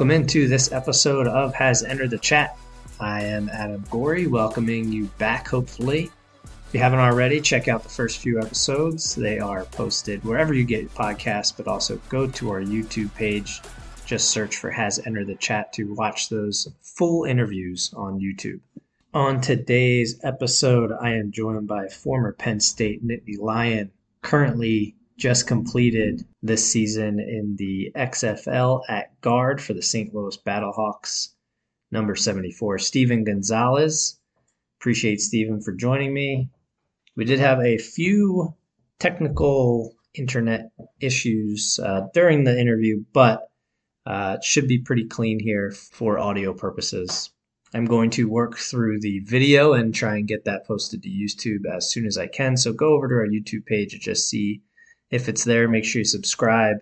Welcome into this episode of Has Entered the Chat. I am Adam Gorey, welcoming you back, hopefully. If you haven't already, check out the first few episodes. They are posted wherever you get your podcasts, but also go to our YouTube page. Just search for Has Entered the Chat to watch those full interviews on YouTube. On today's episode, I am joined by former Penn State Nittany Lion, currently just completed this season in the XFL at guard for the St. Louis Battlehawks, number 74, Steven Gonzalez. Appreciate Steven for joining me. We did have a few technical internet issues uh, during the interview, but uh, it should be pretty clean here for audio purposes. I'm going to work through the video and try and get that posted to YouTube as soon as I can. So go over to our YouTube page and just see if it's there, make sure you subscribe.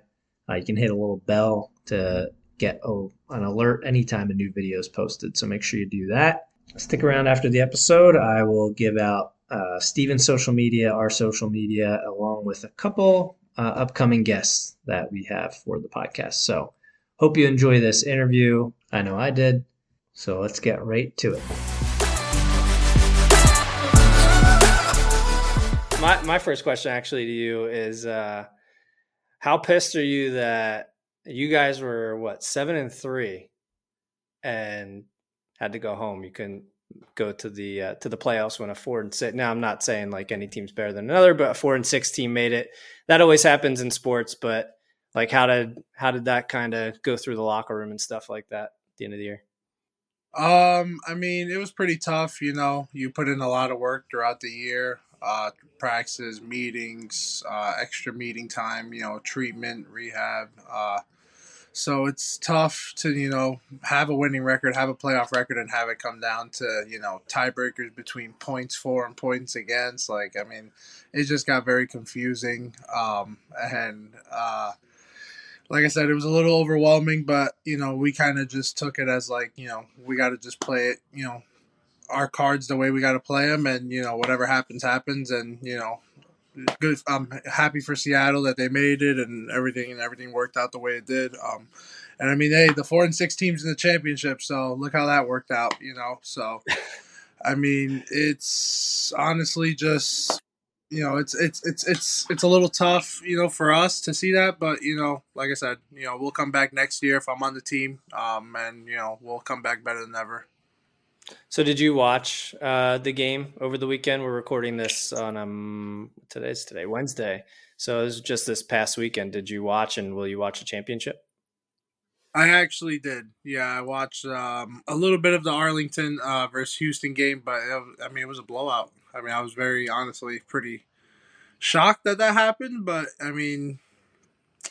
Uh, you can hit a little bell to get oh, an alert anytime a new video is posted. So make sure you do that. Stick around after the episode. I will give out uh, Steven's social media, our social media, along with a couple uh, upcoming guests that we have for the podcast. So hope you enjoy this interview. I know I did. So let's get right to it. My my first question actually to you is uh, how pissed are you that you guys were what seven and three and had to go home? You couldn't go to the uh, to the playoffs when a four and six now i'm not saying like any team's better than another but a four and six team made it. That always happens in sports but like how did how did that kind of go through the locker room and stuff like that at the end of the year? Um i mean it was pretty tough you know you put in a lot of work throughout the year uh, practices, meetings, uh, extra meeting time, you know, treatment, rehab. Uh, so it's tough to, you know, have a winning record, have a playoff record, and have it come down to, you know, tiebreakers between points for and points against. Like, I mean, it just got very confusing. Um, and, uh, like I said, it was a little overwhelming, but you know, we kind of just took it as like, you know, we got to just play it, you know, our cards the way we got to play them, and you know whatever happens happens, and you know good. I'm happy for Seattle that they made it and everything, and everything worked out the way it did. Um, and I mean, hey, the four and six teams in the championship, so look how that worked out, you know. So, I mean, it's honestly just you know, it's it's it's it's it's a little tough, you know, for us to see that. But you know, like I said, you know, we'll come back next year if I'm on the team, um, and you know, we'll come back better than ever. So, did you watch uh, the game over the weekend? We're recording this on um today's today Wednesday, so it was just this past weekend. Did you watch, and will you watch the championship? I actually did. Yeah, I watched um, a little bit of the Arlington uh, versus Houston game, but it, I mean, it was a blowout. I mean, I was very honestly pretty shocked that that happened, but I mean,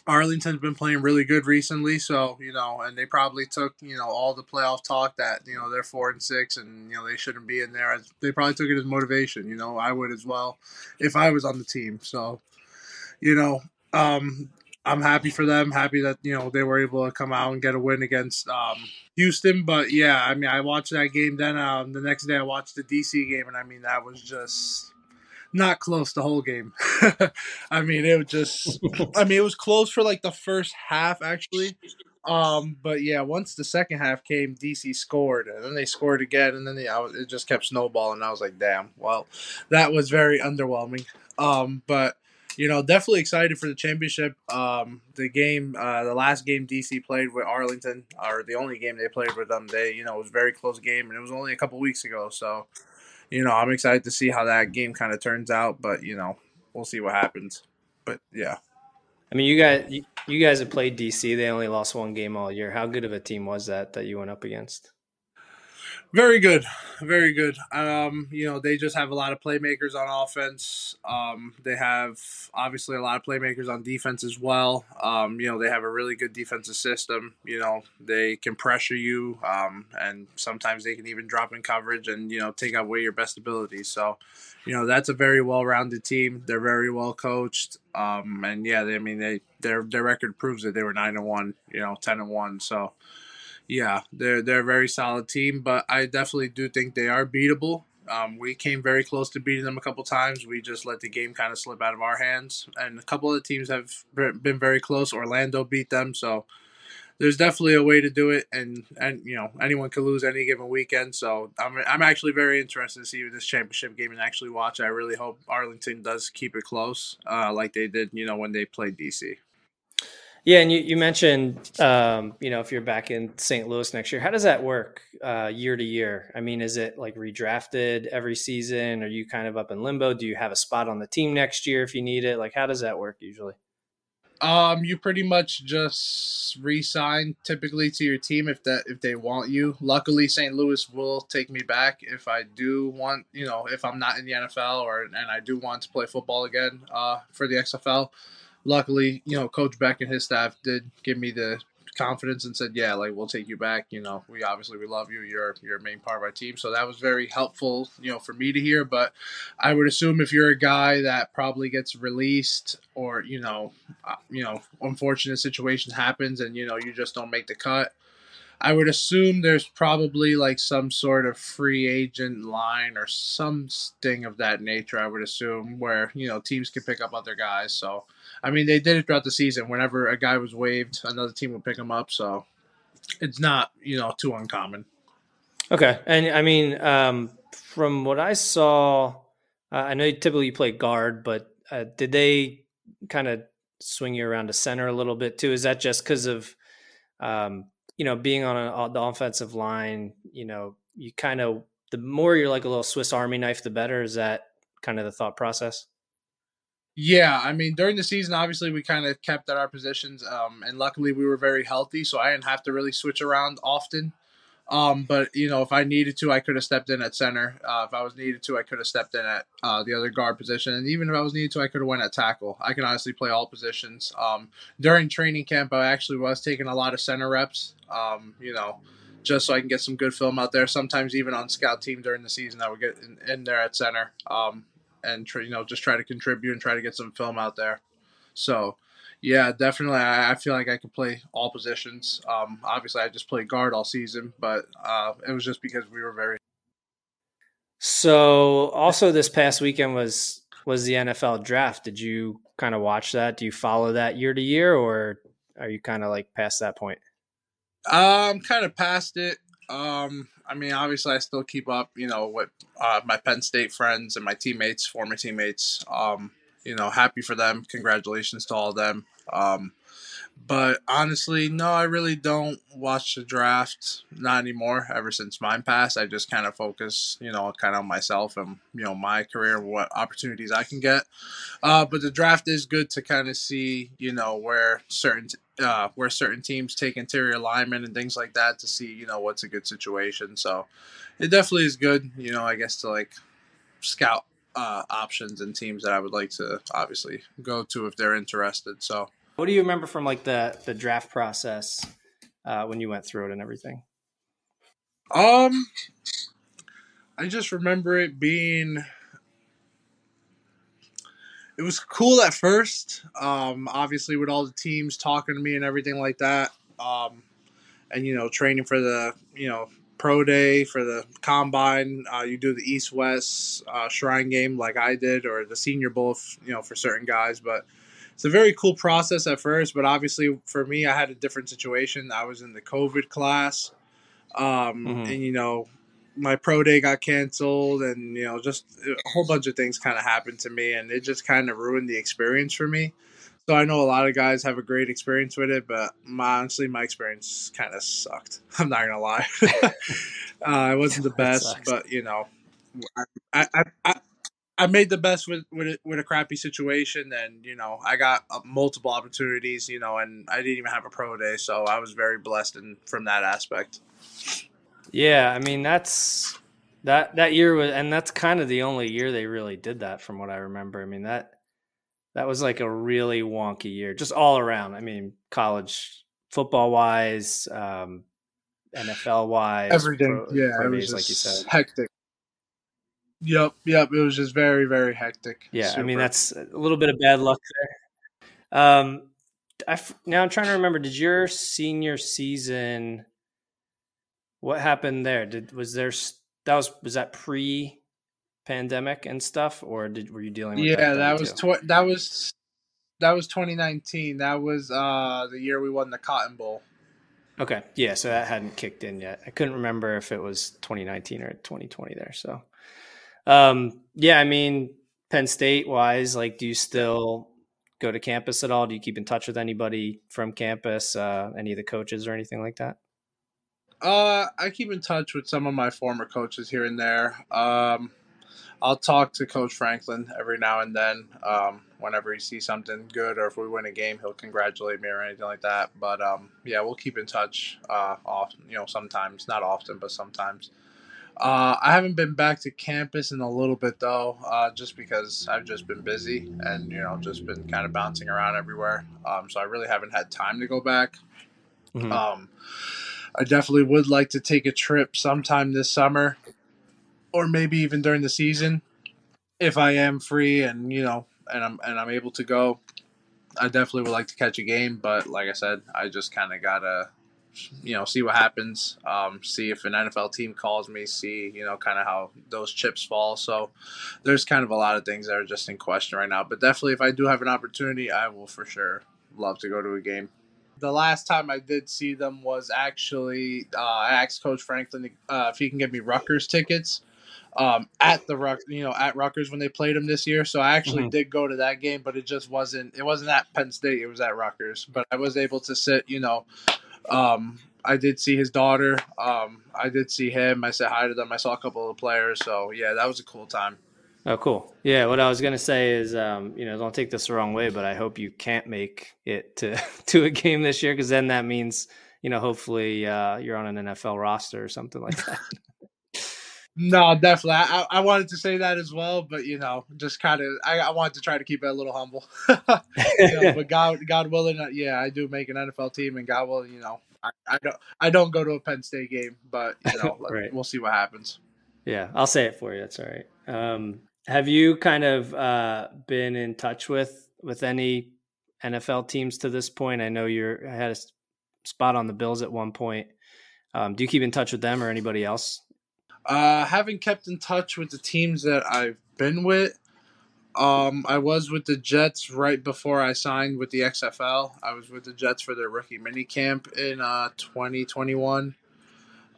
Arlington's been playing really good recently, so you know, and they probably took you know all the playoff talk that you know they're four and six, and you know they shouldn't be in there. They probably took it as motivation. You know, I would as well if I was on the team. So, you know, um, I'm happy for them. Happy that you know they were able to come out and get a win against um, Houston. But yeah, I mean, I watched that game. Then um, the next day, I watched the DC game, and I mean, that was just not close the whole game. I mean, it was just I mean, it was close for like the first half actually. Um, but yeah, once the second half came, DC scored, and then they scored again, and then they, was, it just kept snowballing. I was like, damn, well, that was very underwhelming. Um, but you know, definitely excited for the championship. Um, the game, uh, the last game DC played with Arlington, or the only game they played with them, they, you know, it was a very close game, and it was only a couple weeks ago. So, you know, I'm excited to see how that game kind of turns out, but you know, we'll see what happens. But yeah. I mean, you guys, you, guys have played DC. They only lost one game all year. How good of a team was that that you went up against? Very good, very good. Um, you know, they just have a lot of playmakers on offense. Um, they have obviously a lot of playmakers on defense as well. Um, you know, they have a really good defensive system. You know, they can pressure you, um, and sometimes they can even drop in coverage and you know take away your best abilities. So, you know, that's a very well-rounded team. They're very well coached. Um, and yeah, they, I mean, they their their record proves that They were nine and one. You know, ten and one. So yeah, they're they're a very solid team, but I definitely do think they are beatable. Um, we came very close to beating them a couple times. We just let the game kind of slip out of our hands, and a couple of the teams have been very close. Orlando beat them, so there's definitely a way to do it, and and you know anyone can lose any given weekend. So I'm I'm actually very interested to see this championship game and actually watch. I really hope Arlington does keep it close, uh, like they did, you know, when they played DC. Yeah, and you, you mentioned, um, you know, if you're back in St. Louis next year, how does that work uh, year to year? I mean, is it like redrafted every season? Are you kind of up in limbo? Do you have a spot on the team next year if you need it? Like, how does that work usually? Um, you pretty much just resign typically to your team if that if they want you. Luckily, St. Louis will take me back if I do want, you know, if I'm not in the NFL or and I do want to play football again uh, for the XFL luckily, you know, Coach Becht and his staff did give me the confidence and said, "Yeah, like we'll take you back. You know, we obviously we love you. You're you're a main part of our team." So that was very helpful, you know, for me to hear. But I would assume if you're a guy that probably gets released or you know, uh, you know, unfortunate situations happens and you know you just don't make the cut. I would assume there's probably like some sort of free agent line or something of that nature. I would assume where you know teams can pick up other guys. So I mean, they did it throughout the season. Whenever a guy was waived, another team would pick him up. So it's not, you know, too uncommon. Okay, and I mean, um, from what I saw, uh, I know you typically play guard, but uh, did they kind of swing you around to center a little bit too? Is that just because of, um, you know, being on a, the offensive line? You know, you kind of the more you're like a little Swiss Army knife, the better. Is that kind of the thought process? Yeah, I mean, during the season, obviously we kind of kept at our positions, um, and luckily we were very healthy, so I didn't have to really switch around often. Um, but you know, if I needed to, I could have stepped in at center. Uh, if I was needed to, I could have stepped in at uh, the other guard position, and even if I was needed to, I could have went at tackle. I can honestly play all positions. Um, during training camp, I actually was taking a lot of center reps. Um, you know, just so I can get some good film out there. Sometimes even on scout team during the season, I would get in, in there at center. Um, and tr- you know just try to contribute and try to get some film out there. So yeah, definitely. I, I feel like I could play all positions. Um, obviously, I just played guard all season, but uh, it was just because we were very. So, also this past weekend was was the NFL draft. Did you kind of watch that? Do you follow that year to year, or are you kind of like past that point? Um, kind of past it. Um, I mean, obviously, I still keep up, you know, with uh, my Penn State friends and my teammates, former teammates. Um, you know, happy for them. Congratulations to all of them. Um, but honestly, no, I really don't watch the draft. Not anymore. Ever since mine passed, I just kind of focus, you know, kind of on myself and you know my career, and what opportunities I can get. Uh, but the draft is good to kind of see, you know, where certain uh, where certain teams take interior linemen and things like that to see, you know, what's a good situation. So it definitely is good, you know, I guess to like scout uh, options and teams that I would like to obviously go to if they're interested. So what do you remember from like the the draft process uh, when you went through it and everything? Um, I just remember it being. It was cool at first. Um, obviously, with all the teams talking to me and everything like that. Um, and you know, training for the you know pro day for the combine. Uh, you do the East West uh, Shrine game like I did, or the Senior Bowl, you know, for certain guys. But it's a very cool process at first, but obviously for me, I had a different situation. I was in the COVID class, um, mm-hmm. and you know, my pro day got canceled, and you know, just a whole bunch of things kind of happened to me, and it just kind of ruined the experience for me. So I know a lot of guys have a great experience with it, but my, honestly, my experience kind of sucked. I'm not gonna lie, uh, it wasn't the best, but you know, I, I, I, I made the best with with a, with a crappy situation, and you know I got uh, multiple opportunities, you know, and I didn't even have a pro day, so I was very blessed in, from that aspect. Yeah, I mean that's that that year was, and that's kind of the only year they really did that, from what I remember. I mean that that was like a really wonky year, just all around. I mean, college football wise, um, NFL wise, everything. Pro, yeah, pro it was like you said, hectic. Yep, yep. It was just very, very hectic. Yeah, Super. I mean that's a little bit of bad luck there. Um, I now I'm trying to remember. Did your senior season? What happened there? Did was there that was was that pre pandemic and stuff, or did were you dealing? with Yeah, that, that was tw- that was that was 2019. That was uh the year we won the Cotton Bowl. Okay, yeah, so that hadn't kicked in yet. I couldn't remember if it was 2019 or 2020 there. So, um, yeah, I mean, Penn State wise, like, do you still go to campus at all? Do you keep in touch with anybody from campus, uh, any of the coaches or anything like that? Uh, I keep in touch with some of my former coaches here and there. Um, I'll talk to Coach Franklin every now and then. Um, whenever he sees something good or if we win a game, he'll congratulate me or anything like that. But um, yeah, we'll keep in touch. Uh, often, you know, sometimes not often, but sometimes. Uh, I haven't been back to campus in a little bit though, uh, just because I've just been busy and you know just been kind of bouncing around everywhere. Um, so I really haven't had time to go back. Mm-hmm. Um, I definitely would like to take a trip sometime this summer, or maybe even during the season, if I am free and you know and I'm and I'm able to go. I definitely would like to catch a game, but like I said, I just kind of gotta you know see what happens um, see if an nfl team calls me see you know kind of how those chips fall so there's kind of a lot of things that are just in question right now but definitely if i do have an opportunity i will for sure love to go to a game the last time I did see them was actually uh, I asked Coach Franklin uh, if he can get me Rutgers tickets um, at the Ruck, you know, at Rutgers when they played them this year. So I actually mm-hmm. did go to that game, but it just wasn't. It wasn't at Penn State. It was at Rutgers. But I was able to sit. You know, um, I did see his daughter. Um, I did see him. I said hi to them. I saw a couple of players. So yeah, that was a cool time. Oh, cool. Yeah, what I was gonna say is, um, you know, don't take this the wrong way, but I hope you can't make it to to a game this year because then that means, you know, hopefully uh, you're on an NFL roster or something like that. No, definitely. I, I wanted to say that as well, but you know, just kind of, I, I wanted to try to keep it a little humble. you know, but God, God willing, uh, yeah, I do make an NFL team, and God willing, you know, I, I don't, I don't go to a Penn State game, but you know, right. we'll see what happens. Yeah, I'll say it for you. That's all right. Um, have you kind of uh, been in touch with with any NFL teams to this point? I know you're I had a spot on the Bills at one point. Um, do you keep in touch with them or anybody else? Uh, haven't kept in touch with the teams that I've been with. Um, I was with the Jets right before I signed with the XFL. I was with the Jets for their rookie mini camp in uh, 2021.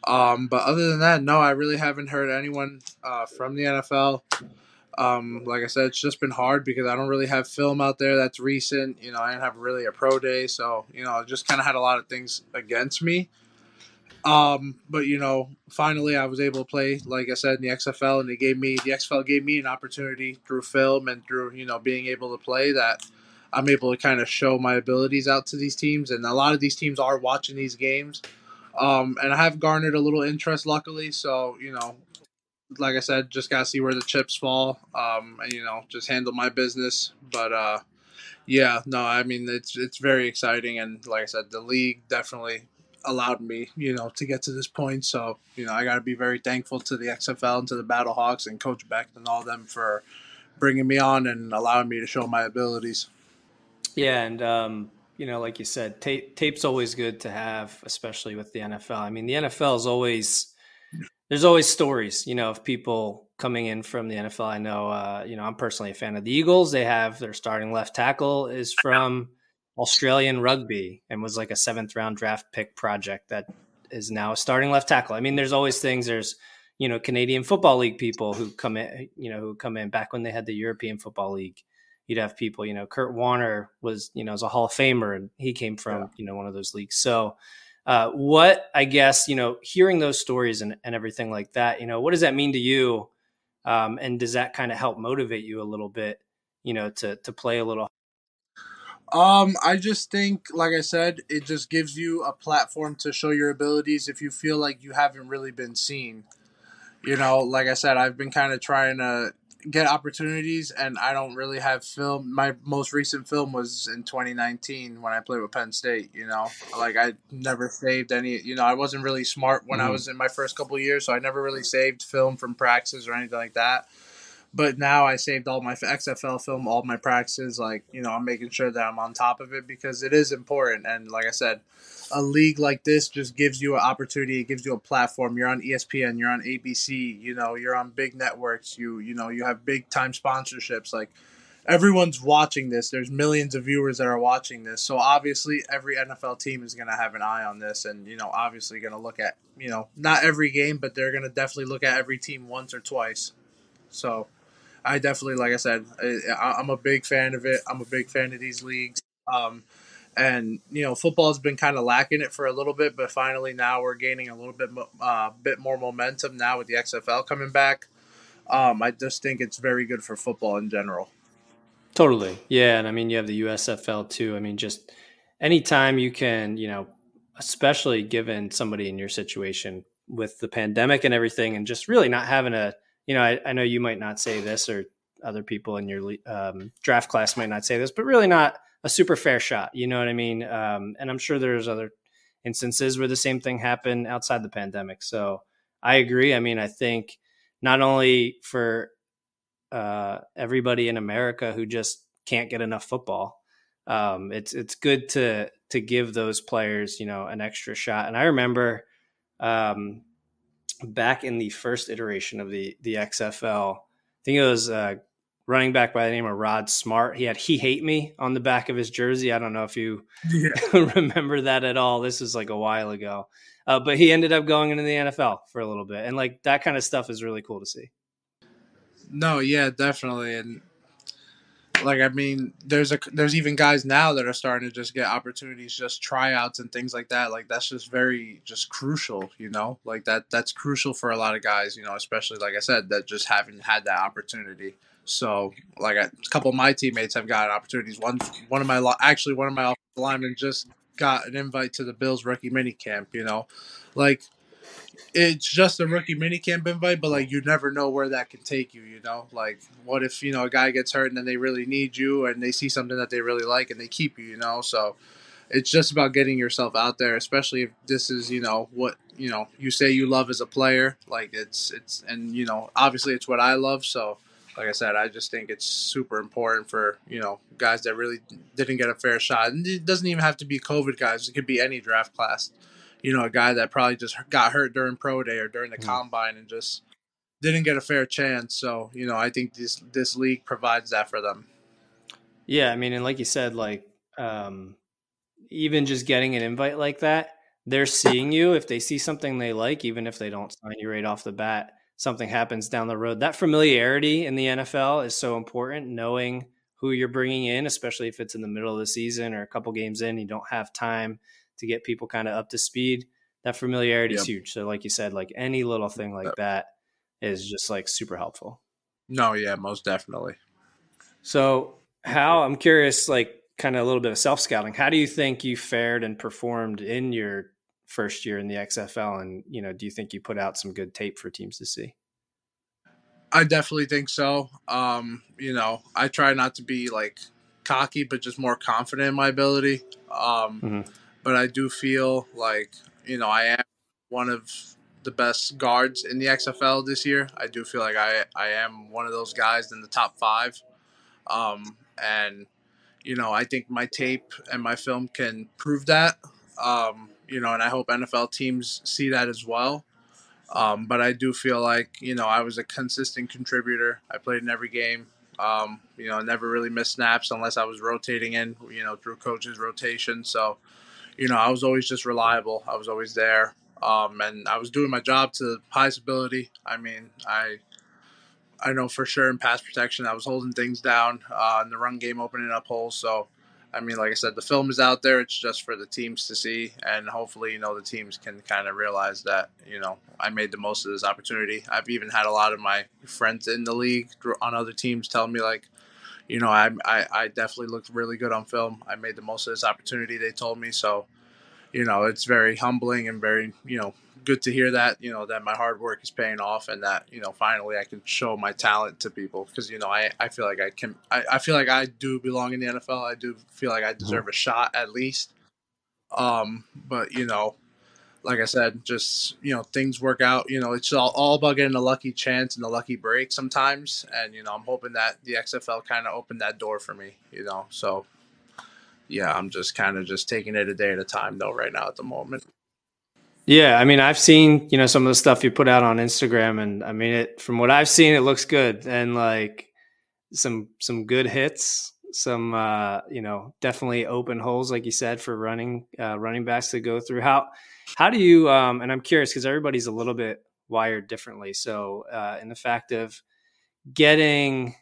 Um, but other than that, no, I really haven't heard anyone uh, from the NFL. Um, like I said, it's just been hard because I don't really have film out there that's recent. You know, I didn't have really a pro day, so you know, I just kind of had a lot of things against me. Um, but you know, finally, I was able to play, like I said, in the XFL, and they gave me the XFL gave me an opportunity through film and through you know being able to play that I'm able to kind of show my abilities out to these teams, and a lot of these teams are watching these games. Um, and I have garnered a little interest, luckily. So you know, like I said, just gotta see where the chips fall. Um, and you know, just handle my business. But uh, yeah, no, I mean it's it's very exciting, and like I said, the league definitely allowed me, you know, to get to this point. So you know, I got to be very thankful to the XFL and to the Battlehawks and Coach Becht and all them for bringing me on and allowing me to show my abilities. Yeah, and um, you know, like you said, tape tape's always good to have, especially with the NFL. I mean, the NFL is always there's always stories, you know, of people coming in from the NFL. I know, uh, you know, I'm personally a fan of the Eagles. They have their starting left tackle is from Australian rugby and was like a seventh round draft pick project that is now a starting left tackle. I mean, there's always things. There's you know Canadian Football League people who come in, you know, who come in back when they had the European Football League. You'd have people, you know, Kurt Warner was, you know, as a Hall of Famer and he came from, yeah. you know, one of those leagues. So uh, what I guess you know, hearing those stories and, and everything like that, you know, what does that mean to you? Um, and does that kind of help motivate you a little bit, you know, to to play a little? Um, I just think, like I said, it just gives you a platform to show your abilities if you feel like you haven't really been seen. You know, like I said, I've been kind of trying to get opportunities, and I don't really have film. My most recent film was in 2019 when I played with Penn State. You know, like I never saved any. You know, I wasn't really smart when mm-hmm. I was in my first couple years, so I never really saved film from practices or anything like that. But now I saved all my XFL film, all my practices. Like you know, I'm making sure that I'm on top of it because it is important. And like I said, a league like this just gives you an opportunity. It gives you a platform. You're on ESPN. You're on ABC. You know, you're on big networks. You you know you have big time sponsorships. Like everyone's watching this. There's millions of viewers that are watching this. So obviously every NFL team is going to have an eye on this and you know, obviously going to look at, you know, not every game, but they're going to definitely look at every team once or twice. So I definitely like I said, I, I'm a big fan of it. I'm a big fan of these leagues. Um, and you know football's been kind of lacking it for a little bit but finally now we're gaining a little bit uh, bit more momentum now with the xfl coming back um, i just think it's very good for football in general totally yeah and i mean you have the usfl too i mean just anytime you can you know especially given somebody in your situation with the pandemic and everything and just really not having a you know i, I know you might not say this or other people in your um, draft class might not say this but really not a super fair shot. You know what I mean? Um, and I'm sure there's other instances where the same thing happened outside the pandemic. So I agree. I mean, I think not only for uh, everybody in America who just can't get enough football, um, it's it's good to to give those players you know an extra shot. And I remember um, back in the first iteration of the the XFL, I think it was uh, running back by the name of Rod Smart. He had "He Hate Me" on the back of his jersey. I don't know if you yeah. remember that at all. This was like a while ago, uh, but he ended up going into the NFL for a little bit, and like that kind of stuff is really cool to see. No, yeah, definitely, and like I mean, there's a there's even guys now that are starting to just get opportunities, just tryouts and things like that. Like that's just very just crucial, you know. Like that that's crucial for a lot of guys, you know, especially like I said, that just haven't had that opportunity. So, like a couple of my teammates have got opportunities. One, one of my actually one of my linemen just got an invite to the Bills rookie mini camp. You know, like it's just a rookie mini camp invite, but like you never know where that can take you. You know, like what if you know a guy gets hurt and then they really need you and they see something that they really like and they keep you. You know, so it's just about getting yourself out there, especially if this is you know what you know you say you love as a player. Like it's it's and you know obviously it's what I love. So like I said, I just think it's super important for you know guys that really didn't get a fair shot. And it doesn't even have to be COVID guys; it could be any draft class. You know, a guy that probably just got hurt during pro day or during the mm. combine and just didn't get a fair chance. So you know, I think this this league provides that for them. Yeah, I mean, and like you said, like um, even just getting an invite like that, they're seeing you. If they see something they like, even if they don't sign you right off the bat, something happens down the road. That familiarity in the NFL is so important, knowing who you're bringing in, especially if it's in the middle of the season or a couple games in, you don't have time to get people kind of up to speed. That familiarity yep. is huge. So, like you said, like any little thing like that is just like super helpful. No, yeah, most definitely. So, how I'm curious, like kind of a little bit of self scouting. How do you think you fared and performed in your first year in the XFL? And you know, do you think you put out some good tape for teams to see? I definitely think so. Um, you know, I try not to be like cocky, but just more confident in my ability. Um, mm-hmm. But I do feel like you know I am one of the best guards in the XFL this year. I do feel like I I am one of those guys in the top five. Um, and you know, I think my tape and my film can prove that. Um, you know, and I hope NFL teams see that as well. Um, but I do feel like you know I was a consistent contributor. I played in every game. Um, you know, never really missed snaps unless I was rotating in. You know, through coaches' rotation. So, you know, I was always just reliable. I was always there, um, and I was doing my job to the highest ability. I mean, I I know for sure in pass protection I was holding things down uh, in the run game, opening up holes. So I mean, like I said, the film is out there. It's just for the teams to see, and hopefully, you know, the teams can kind of realize that, you know, I made the most of this opportunity. I've even had a lot of my friends in the league on other teams tell me, like, you know, I, I, I definitely looked really good on film. I made the most of this opportunity. They told me so. You know, it's very humbling and very, you know, good to hear that you know that my hard work is paying off and that you know finally I can show my talent to people because you know I, I feel like I can I, I feel like I do belong in the NFL I do feel like I mm-hmm. deserve a shot at least um but you know like I said just you know things work out you know it's all, all about getting a lucky chance and a lucky break sometimes. And you know I'm hoping that the XFL kind of opened that door for me you know so yeah I'm just kind of just taking it a day at a time though right now at the moment. Yeah, I mean, I've seen you know some of the stuff you put out on Instagram, and I mean, it from what I've seen, it looks good. And like, some some good hits, some uh, you know definitely open holes, like you said, for running uh, running backs to go through. How how do you? Um, and I'm curious because everybody's a little bit wired differently. So uh, in the fact of getting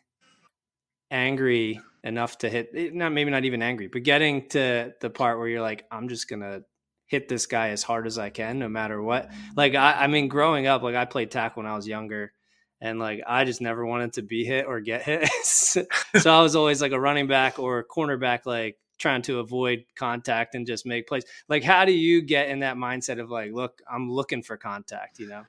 angry enough to hit, eh, not maybe not even angry, but getting to the part where you're like, I'm just gonna hit this guy as hard as I can, no matter what. Like I, I mean, growing up, like I played tackle when I was younger and like I just never wanted to be hit or get hit. so I was always like a running back or a cornerback, like trying to avoid contact and just make plays. Like, how do you get in that mindset of like, look, I'm looking for contact, you know?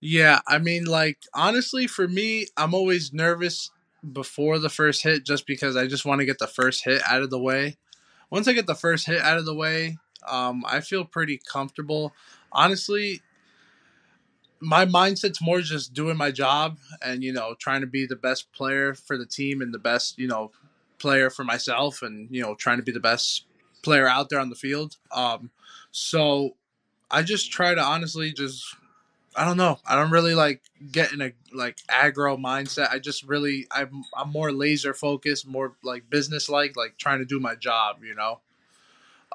Yeah, I mean, like honestly, for me, I'm always nervous before the first hit just because I just want to get the first hit out of the way. Once I get the first hit out of the way, um, I feel pretty comfortable. Honestly, my mindset's more just doing my job and you know trying to be the best player for the team and the best you know player for myself and you know trying to be the best player out there on the field. Um so i just try to honestly just i don't know. I don't really like get in a like aggro mindset. I just really i'm i'm more laser focused more like business like like trying to do my job you know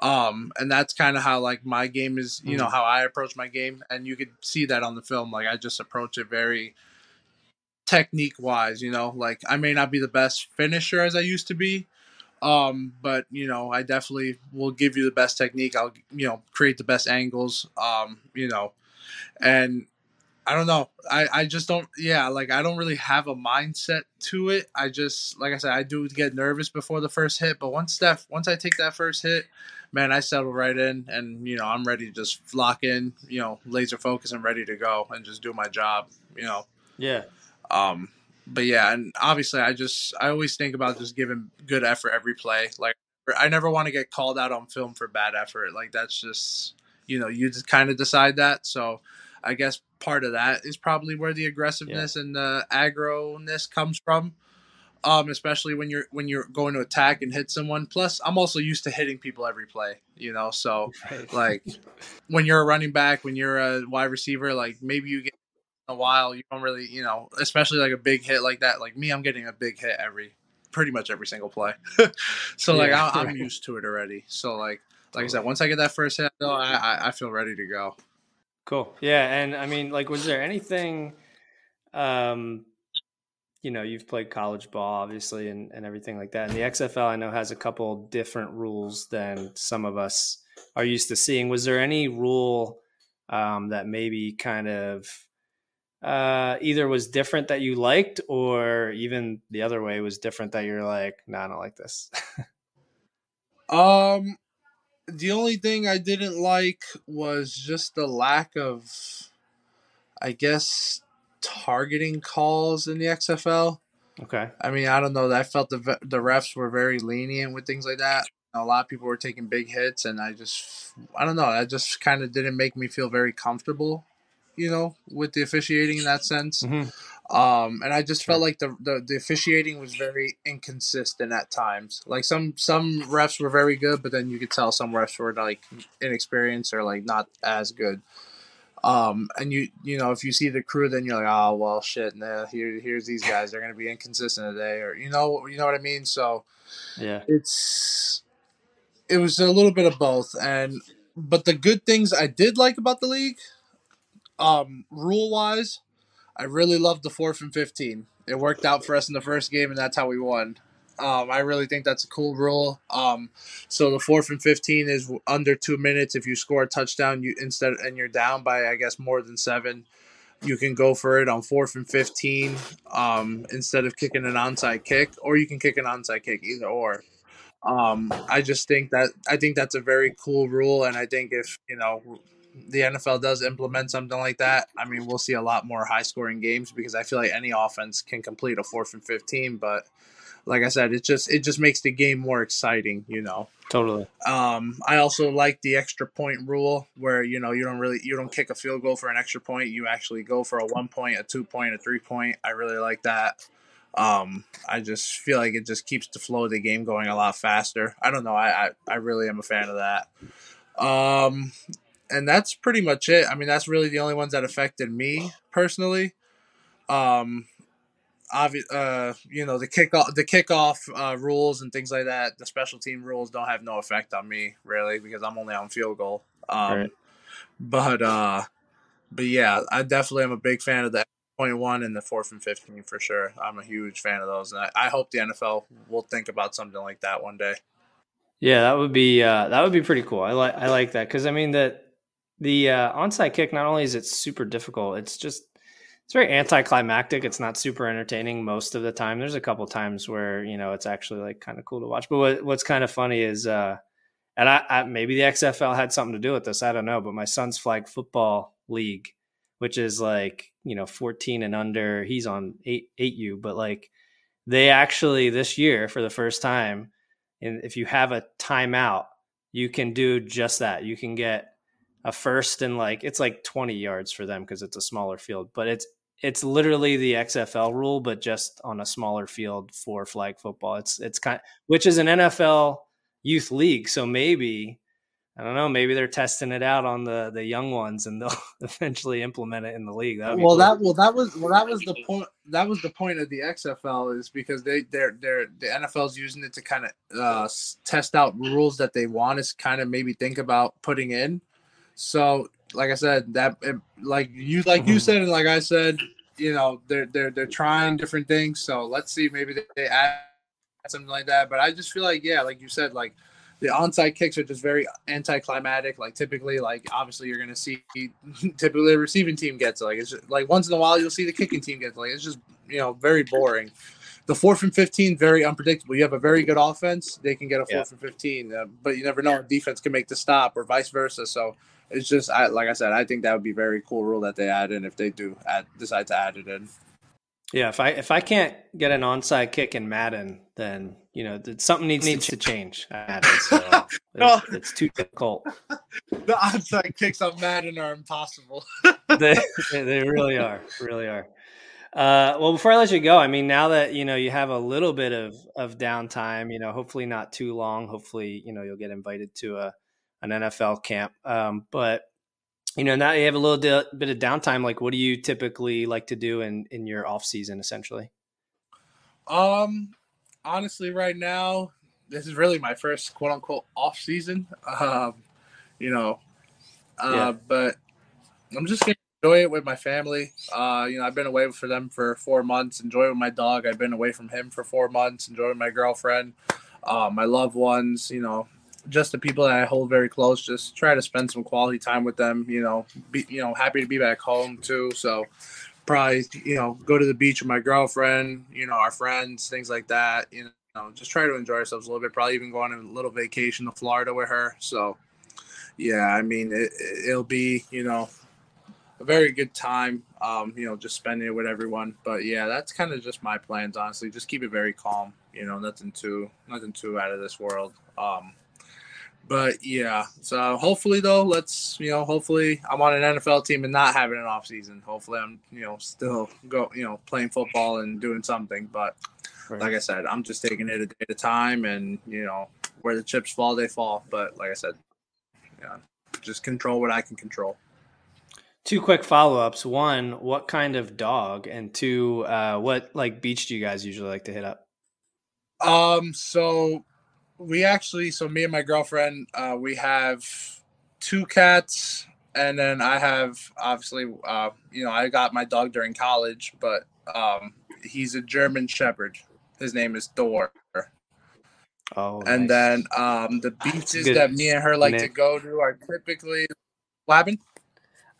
um, and that's kind of how like my game is, you know, mm-hmm. how I approach my game, and you could see that on the film. Like I just approach it very technique wise, you know. Like I may not be the best finisher as I used to be, um, but you know, I definitely will give you the best technique. I'll you know create the best angles, um, you know, and I don't know. I, I just don't yeah, like I don't really have a mindset to it. I just like I said, I do get nervous before the first hit, but once that once I take that first hit, man, I settle right in and you know, I'm ready to just lock in, you know, laser focus and ready to go and just do my job, you know. Yeah. Um but yeah, and obviously I just I always think about just giving good effort every play. Like I never want to get called out on film for bad effort. Like that's just you know, you just kind of decide that. So I guess part of that is probably where the aggressiveness yeah. and the aggro-ness comes from. Um, especially when you're when you're going to attack and hit someone. Plus, I'm also used to hitting people every play, you know. So, right. like when you're a running back, when you're a wide receiver, like maybe you get a while, you don't really, you know, especially like a big hit like that. Like me, I'm getting a big hit every, pretty much every single play. so like I, am used to it already. So like like I said, once I get that first hit, I I, I feel ready to go. Cool. Yeah, and I mean, like, was there anything, um, you know, you've played college ball, obviously, and, and everything like that. And the XFL, I know, has a couple different rules than some of us are used to seeing. Was there any rule um, that maybe kind of uh, either was different that you liked, or even the other way was different that you're like, no, nah, I don't like this? um, the only thing I didn't like was just the lack of, I guess, targeting calls in the XFL. Okay. I mean, I don't know. I felt the the refs were very lenient with things like that. A lot of people were taking big hits, and I just, I don't know. That just kind of didn't make me feel very comfortable, you know, with the officiating in that sense. Mm-hmm. Um, and I just felt like the, the, the officiating was very inconsistent at times. Like some some refs were very good, but then you could tell some refs were like inexperienced or like not as good. Um, and you you know if you see the crew, then you're like, oh well, shit. Nah, here here's these guys. They're gonna be inconsistent today, or you know you know what I mean. So yeah, it's it was a little bit of both. And but the good things I did like about the league, um, rule wise I really loved the fourth and 15. It worked out for us in the first game, and that's how we won. Um, I really think that's a cool rule. Um, so the fourth and 15 is under two minutes. If you score a touchdown, you instead and you're down by I guess more than seven, you can go for it on fourth and 15 um, instead of kicking an onside kick, or you can kick an onside kick, either or. Um, I just think that I think that's a very cool rule, and I think if you know the NFL does implement something like that, I mean, we'll see a lot more high scoring games because I feel like any offense can complete a fourth and 15. But like I said, it just it just makes the game more exciting, you know. Totally. Um, I also like the extra point rule where you know you don't really you don't kick a field goal for an extra point. You actually go for a one point, a two point, a three point. I really like that. Um, I just feel like it just keeps the flow of the game going a lot faster. I don't know. I I, I really am a fan of that. Um, and that's pretty much it. I mean, that's really the only ones that affected me personally. Um, obvious, uh, you know, the kickoff, the kickoff uh, rules and things like that. The special team rules don't have no effect on me really because I'm only on field goal. Um, right. But uh, but yeah, I definitely am a big fan of the point one and the fourth and fifteen for sure. I'm a huge fan of those, and I, I hope the NFL will think about something like that one day. Yeah, that would be uh, that would be pretty cool. I like I like that because I mean that the uh, onside kick not only is it super difficult, it's just it's very anticlimactic. It's not super entertaining most of the time. There's a couple times where you know it's actually like kind of cool to watch. But what, what's kind of funny is, uh, and I, I, maybe the XFL had something to do with this. I don't know. But my son's flag football league, which is like you know 14 and under, he's on eight eight U. But like they actually this year for the first time, and if you have a timeout, you can do just that. You can get a first and like it's like 20 yards for them because it's a smaller field but it's it's literally the XFL rule but just on a smaller field for flag football. It's it's kind of, which is an NFL youth league so maybe I don't know maybe they're testing it out on the the young ones and they'll eventually implement it in the league. Well cool. that well that was well that was the point that was the point of the XFL is because they they're they're the NFL's using it to kind of uh, test out rules that they want us kind of maybe think about putting in so, like I said, that like you like you mm-hmm. said and like I said, you know, they're they're they're trying different things. So let's see, maybe they add something like that. But I just feel like, yeah, like you said, like the onside kicks are just very anticlimactic. Like typically, like obviously you're gonna see typically the receiving team gets like it's just, like once in a while you'll see the kicking team get like it's just you know very boring. The fourth and fifteen very unpredictable. You have a very good offense, they can get a fourth yeah. and fifteen, uh, but you never know. Defense can make the stop or vice versa. So it's just I like I said, I think that would be a very cool rule that they add in if they do add decide to add it in. Yeah, if I if I can't get an onside kick in Madden, then you know something needs, needs to change. Madden, so no. it's, it's, too difficult. the onside kicks on Madden are impossible. they they really are, really are. Uh, well, before I let you go, I mean, now that you know you have a little bit of of downtime, you know, hopefully not too long. Hopefully, you know, you'll get invited to a an NFL camp. Um, but you know, now you have a little bit of downtime. Like, what do you typically like to do in in your off season, essentially? Um, honestly, right now, this is really my first quote unquote off season. Um, you know, uh, yeah. but I'm just gonna enjoy it with my family. Uh, you know, I've been away for them for four months. Enjoy with my dog. I've been away from him for four months. Enjoy with my girlfriend, uh, my loved ones. You know, just the people that I hold very close. Just try to spend some quality time with them. You know, be you know happy to be back home too. So probably you know go to the beach with my girlfriend. You know, our friends, things like that. You know, just try to enjoy ourselves a little bit. Probably even go on a little vacation to Florida with her. So yeah, I mean it, it'll be you know a very good time. Um, you know, just spending it with everyone. But yeah, that's kind of just my plans. Honestly, just keep it very calm. You know, nothing too nothing too out of this world. Um, but yeah, so hopefully though, let's you know, hopefully I'm on an NFL team and not having an off season. Hopefully I'm you know still go you know playing football and doing something. But right. like I said, I'm just taking it a day at a time, and you know where the chips fall, they fall. But like I said, yeah, just control what I can control. Two quick follow ups. One, what kind of dog? And two, uh, what like beach do you guys usually like to hit up? Um, so we actually so me and my girlfriend uh, we have two cats and then i have obviously uh, you know i got my dog during college but um, he's a german shepherd his name is thor oh and nice. then um, the beaches that me and her like name. to go to are typically Labin.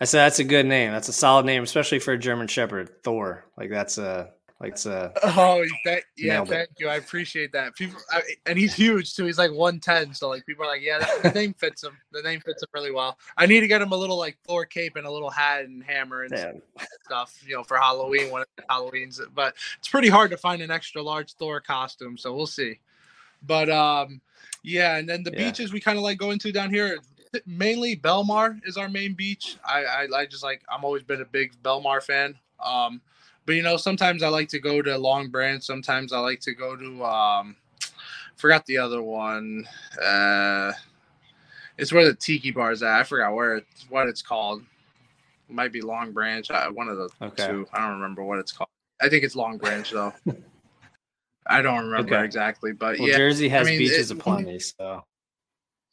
i said that's a good name that's a solid name especially for a german shepherd thor like that's a like it's uh oh that, yeah thank it. you. I appreciate that. People I, and he's huge too. He's like 110 so like people are like yeah the name fits him. The name fits him really well. I need to get him a little like Thor cape and a little hat and hammer and stuff you know for Halloween when Halloween's but it's pretty hard to find an extra large Thor costume so we'll see. But um yeah and then the yeah. beaches we kind of like going to down here mainly Belmar is our main beach. I, I I just like I'm always been a big Belmar fan. Um but you know, sometimes I like to go to Long Branch. Sometimes I like to go to um, forgot the other one. Uh, it's where the tiki bar is at. I forgot where it's what it's called. It might be Long Branch. Uh, one of the okay. two. I don't remember what it's called. I think it's Long Branch though. I don't remember Okay. exactly, but Well, yeah. Jersey has I mean, beaches it- aplenty, so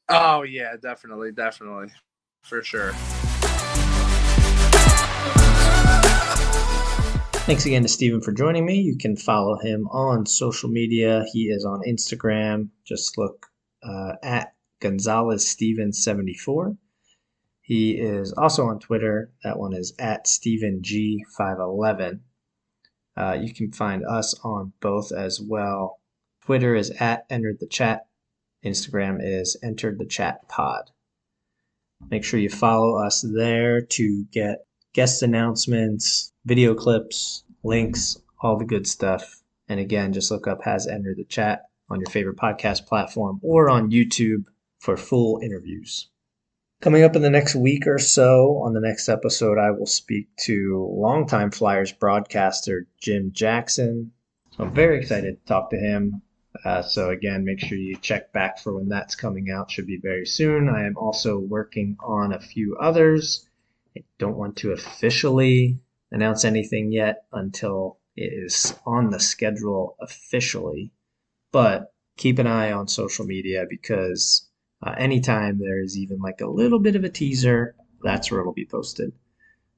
Oh yeah, definitely, definitely, for sure. Thanks again to Steven for joining me. You can follow him on social media. He is on Instagram. Just look uh, at Gonzalez Steven 74. He is also on Twitter. That one is at Steven G511. Uh, you can find us on both as well. Twitter is at Entered the Chat. Instagram is Entered the Chat Pod. Make sure you follow us there to get guest announcements, video clips, links, all the good stuff. And again, just look up Has Entered the Chat on your favorite podcast platform or on YouTube for full interviews. Coming up in the next week or so, on the next episode, I will speak to longtime Flyers broadcaster Jim Jackson. So I'm very excited to talk to him. Uh, so again, make sure you check back for when that's coming out. Should be very soon. I am also working on a few others. I don't want to officially announce anything yet until it is on the schedule officially. But keep an eye on social media because uh, anytime there is even like a little bit of a teaser, that's where it'll be posted.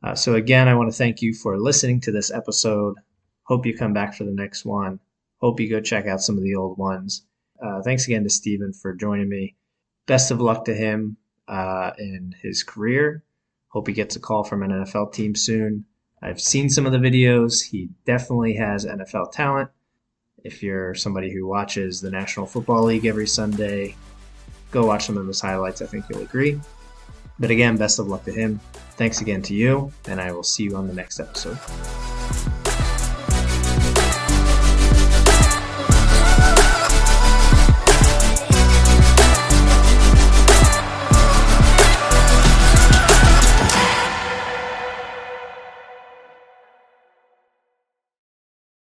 Uh, so, again, I want to thank you for listening to this episode. Hope you come back for the next one. Hope you go check out some of the old ones. Uh, thanks again to Steven for joining me. Best of luck to him uh, in his career. Hope he gets a call from an NFL team soon. I've seen some of the videos. He definitely has NFL talent. If you're somebody who watches the National Football League every Sunday, go watch some of his highlights. I think you'll agree. But again, best of luck to him. Thanks again to you, and I will see you on the next episode.